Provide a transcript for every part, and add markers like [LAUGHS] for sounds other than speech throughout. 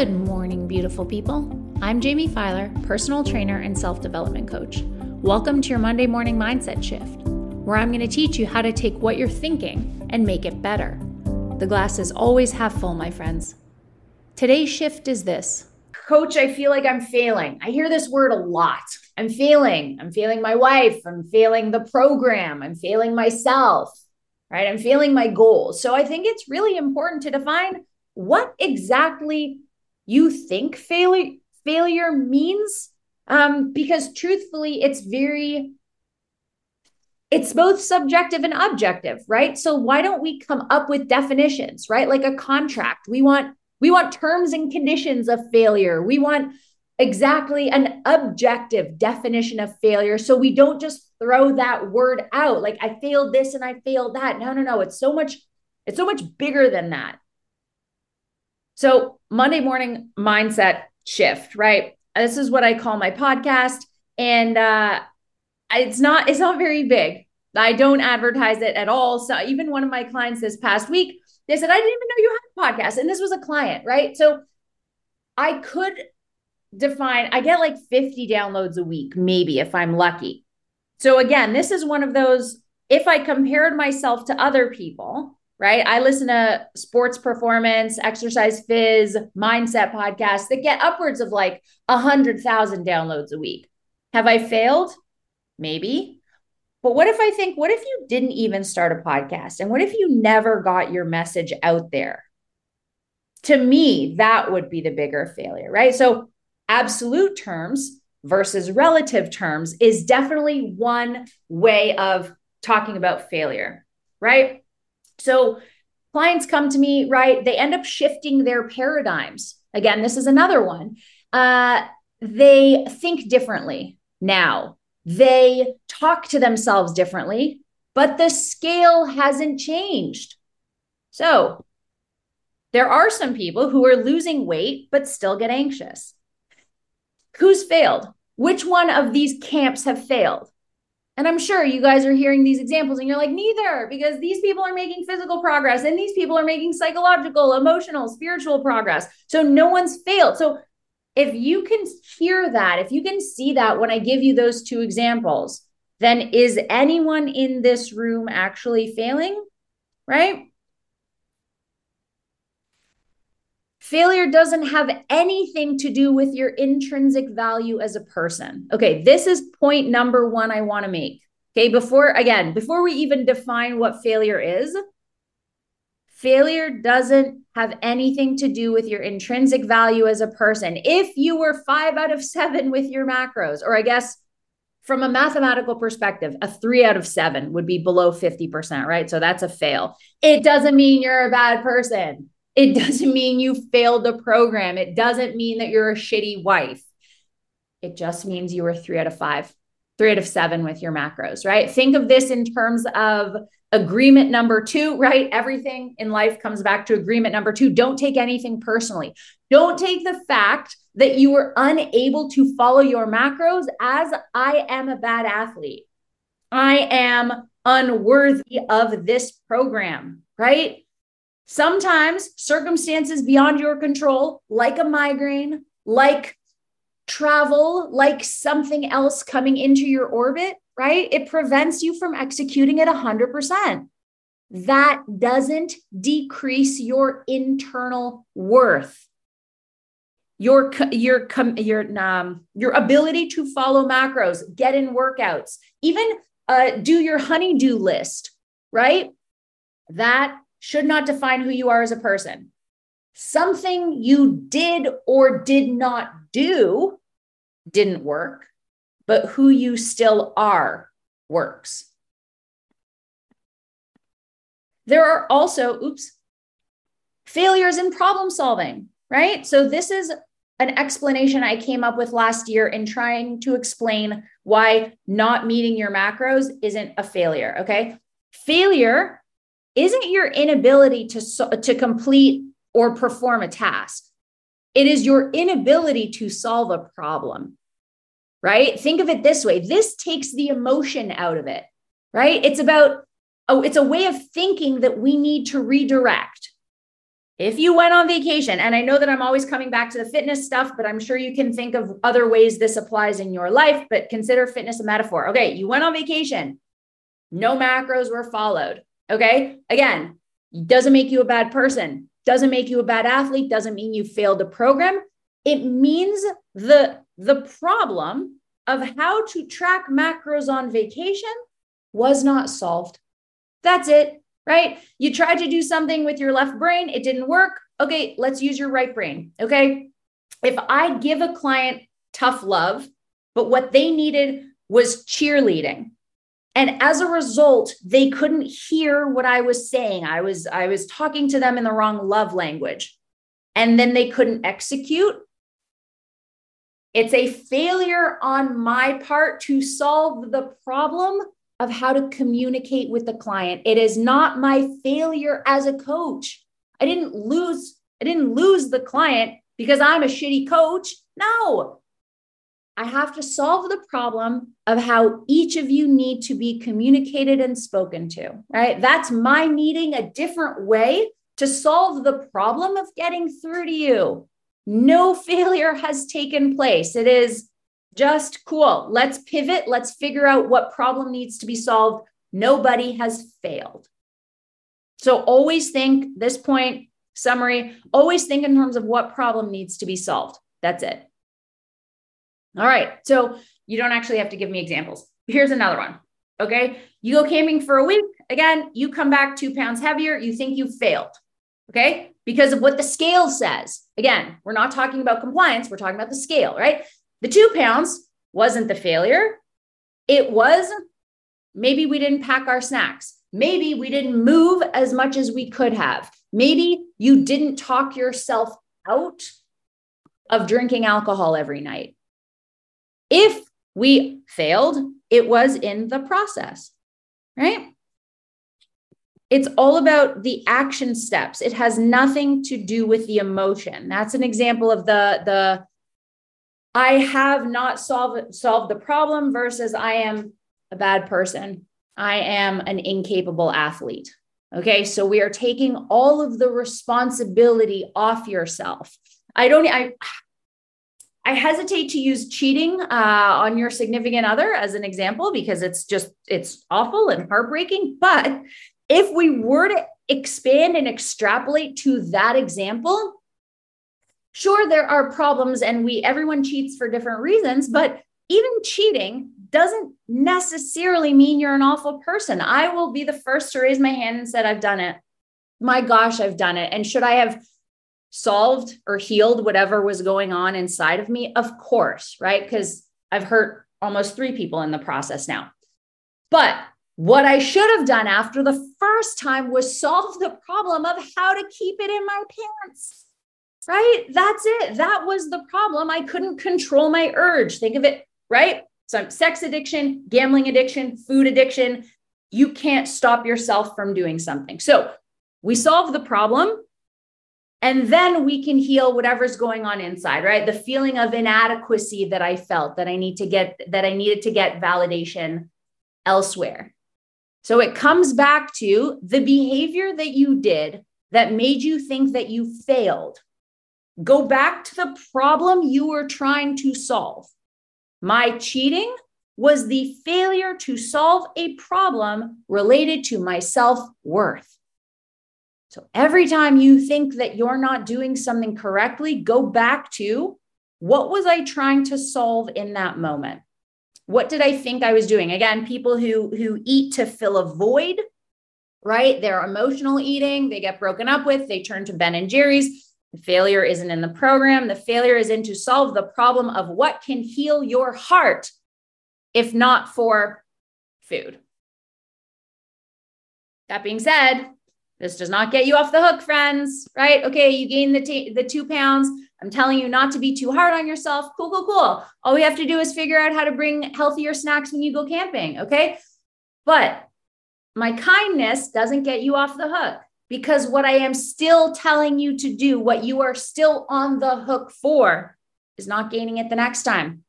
Good morning, beautiful people. I'm Jamie Filer, personal trainer and self development coach. Welcome to your Monday morning mindset shift, where I'm going to teach you how to take what you're thinking and make it better. The glass is always half full, my friends. Today's shift is this Coach, I feel like I'm failing. I hear this word a lot. I'm failing. I'm failing my wife. I'm failing the program. I'm failing myself, right? I'm failing my goals. So I think it's really important to define what exactly you think failure failure means um, because truthfully it's very it's both subjective and objective right? So why don't we come up with definitions right? Like a contract. We want we want terms and conditions of failure. We want exactly an objective definition of failure. So we don't just throw that word out like i failed this and i failed that. No no no. It's so much it's so much bigger than that so, Monday morning mindset shift, right? This is what I call my podcast. And uh, it's not it's not very big. I don't advertise it at all. So even one of my clients this past week, they said, I didn't even know you had a podcast. And this was a client, right? So I could define, I get like 50 downloads a week, maybe if I'm lucky. So again, this is one of those, if I compared myself to other people, right? I listen to sports performance, exercise phys, mindset podcasts that get upwards of like a hundred thousand downloads a week. Have I failed? Maybe. But what if I think, what if you didn't even start a podcast? And what if you never got your message out there? To me, that would be the bigger failure, right? So, absolute terms versus relative terms is definitely one way of talking about failure, right? So clients come to me, right? They end up shifting their paradigms. Again, this is another one. Uh, they think differently now. They talk to themselves differently, but the scale hasn't changed. So there are some people who are losing weight, but still get anxious. Who's failed? Which one of these camps have failed? And I'm sure you guys are hearing these examples and you're like, neither, because these people are making physical progress and these people are making psychological, emotional, spiritual progress. So no one's failed. So if you can hear that, if you can see that when I give you those two examples, then is anyone in this room actually failing? Right? Failure doesn't have anything to do with your intrinsic value as a person. Okay, this is point number one I want to make. Okay, before again, before we even define what failure is, failure doesn't have anything to do with your intrinsic value as a person. If you were five out of seven with your macros, or I guess from a mathematical perspective, a three out of seven would be below 50%, right? So that's a fail. It doesn't mean you're a bad person. It doesn't mean you failed the program. It doesn't mean that you're a shitty wife. It just means you were three out of five, three out of seven with your macros, right? Think of this in terms of agreement number two, right? Everything in life comes back to agreement number two. Don't take anything personally. Don't take the fact that you were unable to follow your macros as I am a bad athlete. I am unworthy of this program, right? Sometimes circumstances beyond your control, like a migraine, like travel, like something else coming into your orbit, right? It prevents you from executing at 100%. That doesn't decrease your internal worth. Your your your um your ability to follow macros, get in workouts, even uh, do your honeydew list, right? That should not define who you are as a person. Something you did or did not do didn't work, but who you still are works. There are also, oops, failures in problem solving, right? So, this is an explanation I came up with last year in trying to explain why not meeting your macros isn't a failure. Okay. Failure isn't your inability to, to complete or perform a task. It is your inability to solve a problem, right? Think of it this way this takes the emotion out of it, right? It's about, oh, it's a way of thinking that we need to redirect. if you went on vacation, and I know that I'm always coming back to the fitness stuff, but I'm sure you can think of other ways this applies in your life, but consider fitness a metaphor. Okay, you went on vacation, no macros were followed. Okay, again, doesn't make you a bad person, doesn't make you a bad athlete, doesn't mean you failed the program. It means the, the problem of how to track macros on vacation was not solved. That's it right? You tried to do something with your left brain, it didn't work. Okay, let's use your right brain. Okay. If I give a client tough love, but what they needed was cheerleading. And as a result, they couldn't hear what I was saying. I was I was talking to them in the wrong love language. And then they couldn't execute. It's a failure on my part to solve the problem of how to communicate with the client. It is not my failure as a coach. I didn't lose I didn't lose the client because I'm a shitty coach. No. I have to solve the problem of how each of you need to be communicated and spoken to, right? That's my needing a different way to solve the problem of getting through to you. No failure has taken place. It is just cool. Let's pivot. Let's figure out what problem needs to be solved. Nobody has failed. So always think this point, summary, always think in terms of what problem needs to be solved. That's it. All right. So you don't actually have to give me examples. Here's another one. Okay. You go camping for a week. Again, you come back two pounds heavier. You think you failed. Okay. Because of what the scale says. Again, we're not talking about compliance. We're talking about the scale, right? The two pounds wasn't the failure. It was maybe we didn't pack our snacks. Maybe we didn't move as much as we could have. Maybe you didn't talk yourself out of drinking alcohol every night. If we failed, it was in the process, right? It's all about the action steps. It has nothing to do with the emotion. That's an example of the, the I have not solved solved the problem versus I am a bad person. I am an incapable athlete. Okay, so we are taking all of the responsibility off yourself. I don't I I hesitate to use cheating uh, on your significant other as an example because it's just it's awful and heartbreaking. But if we were to expand and extrapolate to that example, sure there are problems and we everyone cheats for different reasons but even cheating doesn't necessarily mean you're an awful person. I will be the first to raise my hand and said i've done it. My gosh i've done it. And should i have solved or healed whatever was going on inside of me of course right because i've hurt almost three people in the process now but what I should have done after the first time was solve the problem of how to keep it in my pants right? That's it. That was the problem. I couldn't control my urge. Think of it, right? So, sex addiction, gambling addiction, food addiction. You can't stop yourself from doing something. So, we solve the problem and then we can heal whatever's going on inside, right? The feeling of inadequacy that I felt that I need to get, that I needed to get validation elsewhere. So it comes back to the behavior that you did that made you think that you failed Go back to the problem you were trying to solve. My cheating was the failure to solve a problem related to my self worth. So every time you think that you're not doing something correctly, go back to what was I trying to solve in that moment? What did I think I was doing? Again, people who who eat to fill a void, right? They're emotional eating, they get broken up with, they turn to Ben and Jerry's the failure isn't in the program. The failure is in to solve the problem of what can heal your heart, if not for food. That being said, this does not get you off the hook, friends, right? Okay, you gain the, t- the two pounds. I'm telling you not to be too hard on yourself. Cool, cool, cool. All we have to do is figure out how to bring healthier snacks when you go camping, okay? But my kindness doesn't get you off the hook because what I am still telling you to do, what you are still on the hook for, is not gaining it the next time.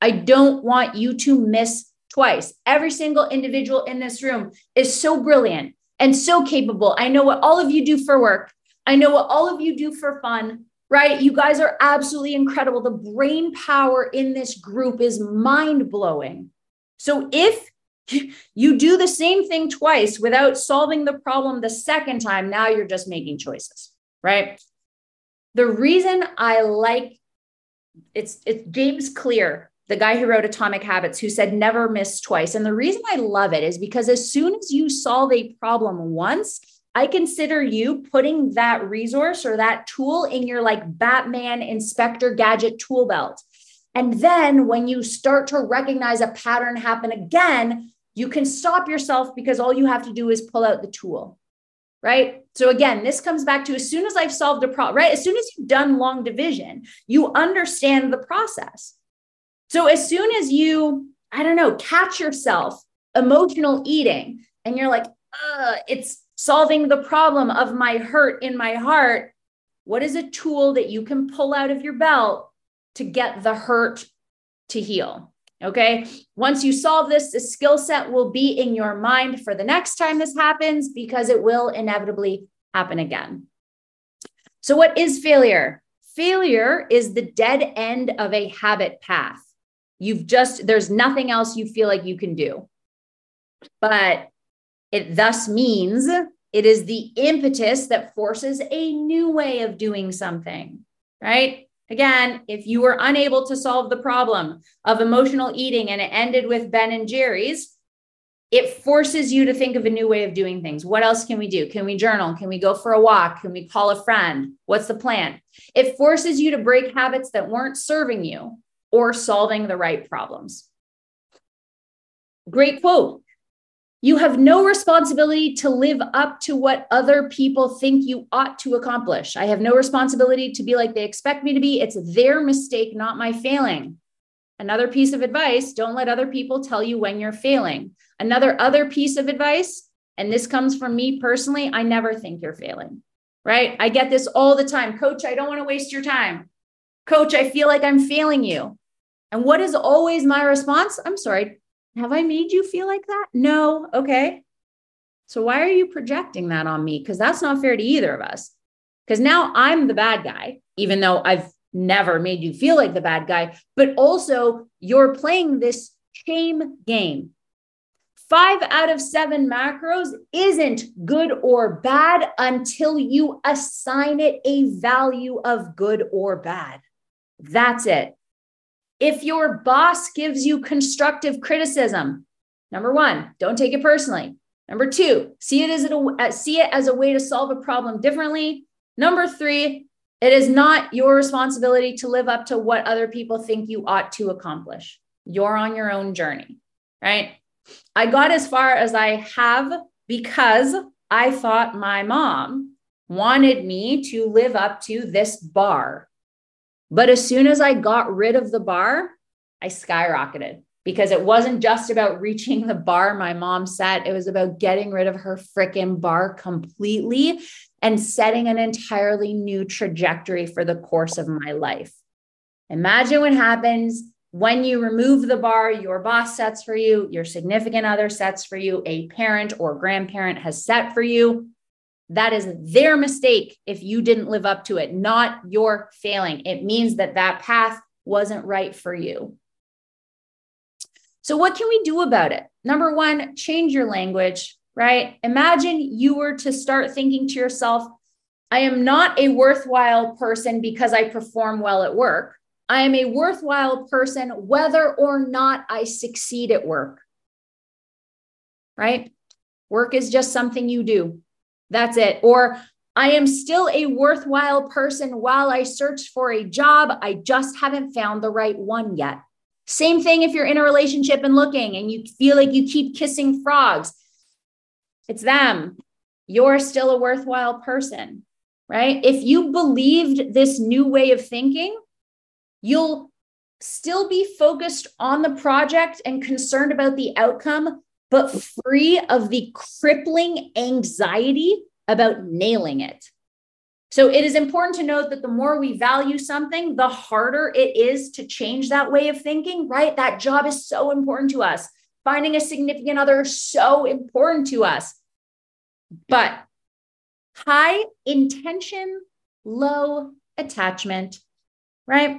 I don't want you to miss twice. Every single individual in this room is so brilliant and so capable. I know what all of you do for work. I know what all of you do for fun, right? You guys are absolutely incredible. The brain power in this group is mind blowing. So if [LAUGHS] you do the same thing twice without solving the problem the second time, now you're just making choices, right? The reason I like it's it's James Clear, the guy who wrote Atomic Habits, who said never miss twice. And the reason I love it is because as soon as you solve a problem once, I consider you putting that resource or that tool in your like Batman Inspector Gadget tool belt. And then when you start to recognize a pattern happen again, you can stop yourself because all you have to do is pull out the tool. Right. So again, this comes back to as soon as I've solved a problem, right? As soon as you've done long division, you understand the process. So as soon as you, I don't know, catch yourself emotional eating and you're like, it's solving the problem of my hurt in my heart, what is a tool that you can pull out of your belt to get the hurt to heal? Okay. Once you solve this, the skill set will be in your mind for the next time this happens because it will inevitably happen again. So, what is failure? Failure is the dead end of a habit path. You've just, there's nothing else you feel like you can do. But it thus means it is the impetus that forces a new way of doing something, right? Again, if you were unable to solve the problem of emotional eating and it ended with Ben and Jerry's, it forces you to think of a new way of doing things. What else can we do? Can we journal? Can we go for a walk? Can we call a friend? What's the plan? It forces you to break habits that weren't serving you or solving the right problems. Great quote. You have no responsibility to live up to what other people think you ought to accomplish. I have no responsibility to be like they expect me to be. It's their mistake, not my failing. Another piece of advice don't let other people tell you when you're failing. Another other piece of advice, and this comes from me personally, I never think you're failing, right? I get this all the time. Coach, I don't want to waste your time. Coach, I feel like I'm failing you. And what is always my response? I'm sorry, have I made you feel like that? No. Okay. So why are you projecting that on me? Because that's not fair to either of us. Because now I'm the bad guy, even though I've never made you feel like the bad guy, but also you're playing this shame game. Five out of seven macros isn't good or bad until you assign it a value of good or bad. That's it. If your boss gives you constructive criticism, number one, don't take it personally. Number two, see it as a, see it as a way to solve a problem differently. Number three, it is not your responsibility to live up to what other people think you ought to accomplish. You're on your own journey, right? I got as far as I have because I thought my mom wanted me to live up to this bar but as soon as I got rid of the bar, I skyrocketed because it wasn't just about reaching the bar my mom set. It was about getting rid of her freaking bar completely and setting an entirely new trajectory for the course of my life. Imagine what happens when you remove the bar your boss sets for you, your significant other sets for you, a parent or grandparent has set for you. That is their mistake if you didn't live up to it, not your failing. It means that that path wasn't right for you. So, what can we do about it? Number one, change your language, right? Imagine you were to start thinking to yourself, I am not a worthwhile person because I perform well at work. I am a worthwhile person whether or not I succeed at work, right? Work is just something you do. That's it. Or I am still a worthwhile person while I search for a job. I just haven't found the right one yet. Same thing if you're in a relationship and looking and you feel like you keep kissing frogs. It's them. You're still a worthwhile person, right? If you believed this new way of thinking, you'll still be focused on the project and concerned about the outcome, but free of the crippling anxiety about nailing it. So it is important to note that the more we value something, the harder it is to change that way of thinking, right? That job is so important to us. Finding a significant other is so important to us. But high intention, low attachment, right?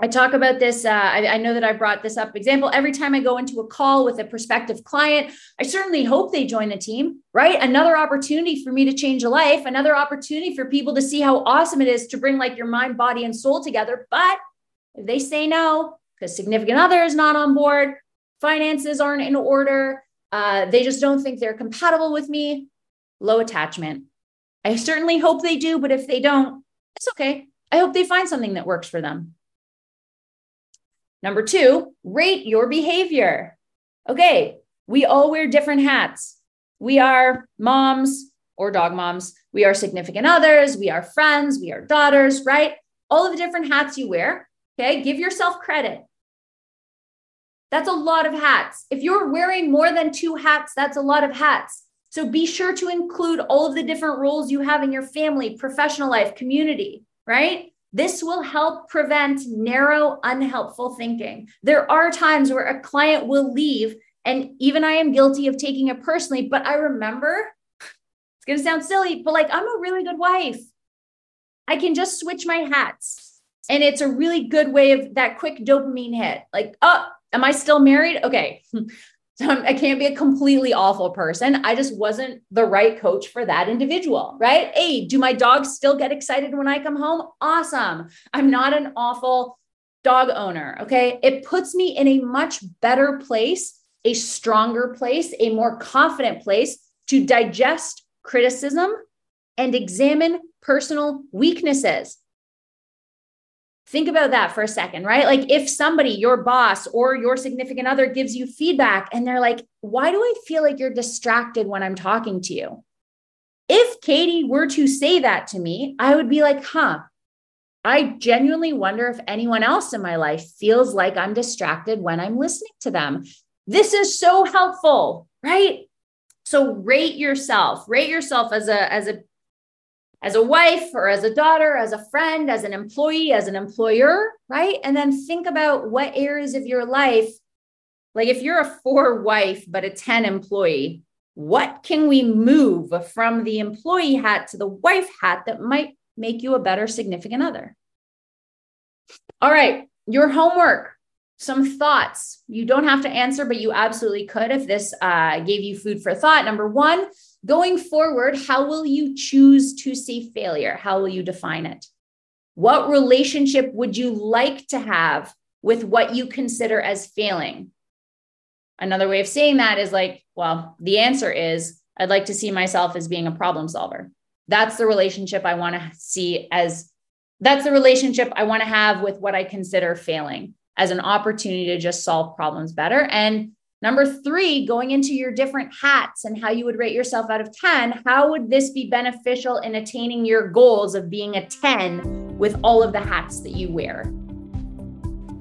I talk about this. Uh, I, I, know that I brought this up example every time I go into a call with a prospective client. I certainly hope they join the team, right? Another opportunity for me to change a life, another opportunity for people to see how awesome it is to bring like your mind, body, and soul together. But if they say no, because significant other is not on board, finances aren't in order, uh, they just don't think they're compatible with me, low attachment. I certainly hope they do, but if they don't, it's okay. I hope they find something that works for them. Number two, rate your behavior. Okay, we all wear different hats. We are moms or dog moms. We are significant others. We are friends. We are daughters, right? All of the different hats you wear. Okay, give yourself credit. That's a lot of hats. If you're wearing more than two hats, that's a lot of hats. So be sure to include all of the different roles you have in your family, professional life, community, right? This will help prevent narrow, unhelpful thinking. There are times where a client will leave, and even I am guilty of taking it personally, but I remember it's going to sound silly, but like I'm a really good wife. I can just switch my hats. And it's a really good way of that quick dopamine hit. Like, oh, am I still married? Okay. [LAUGHS] So I can't be a completely awful person. I just wasn't the right coach for that individual, right? Hey, do my dogs still get excited when I come home? Awesome. I'm not an awful dog owner. Okay. It puts me in a much better place, a stronger place, a more confident place to digest criticism and examine personal weaknesses. Think about that for a second, right? Like if somebody, your boss or your significant other gives you feedback and they're like, why do I feel like you're distracted when I'm talking to you? If Katie were to say that to me, I would be like, huh, I genuinely wonder if anyone else in my life feels like I'm distracted when I'm listening to them. This is so helpful, right? So rate yourself, rate yourself as a as a as a wife or as a daughter, as a friend, as an employee, as an employer, right? And then think about what areas of your life, like if you're a four wife, but a 10 employee, what can we move from the employee hat to the wife hat that might make you a better significant other? All right, your homework, some thoughts. You don't have to answer, but you absolutely could if this uh, gave you food for thought. Number one, Going forward, how will you choose to see failure? How will you define it? What relationship would you like to have with what you consider as failing? Another way of saying that is like, well, the answer is I'd like to see myself as being a problem solver. That's the relationship I want to see as that's the relationship I want to have with what I consider failing as an opportunity to just solve problems better. And Number three, going into your different hats and how you would rate yourself out of 10. How would this be beneficial in attaining your goals of being a 10 with all of the hats that you wear?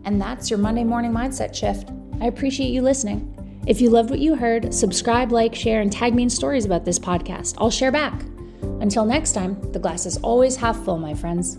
And that's your Monday morning mindset shift. I appreciate you listening. If you loved what you heard, subscribe, like, share, and tag me in stories about this podcast. I'll share back. Until next time, the glass is always half full, my friends.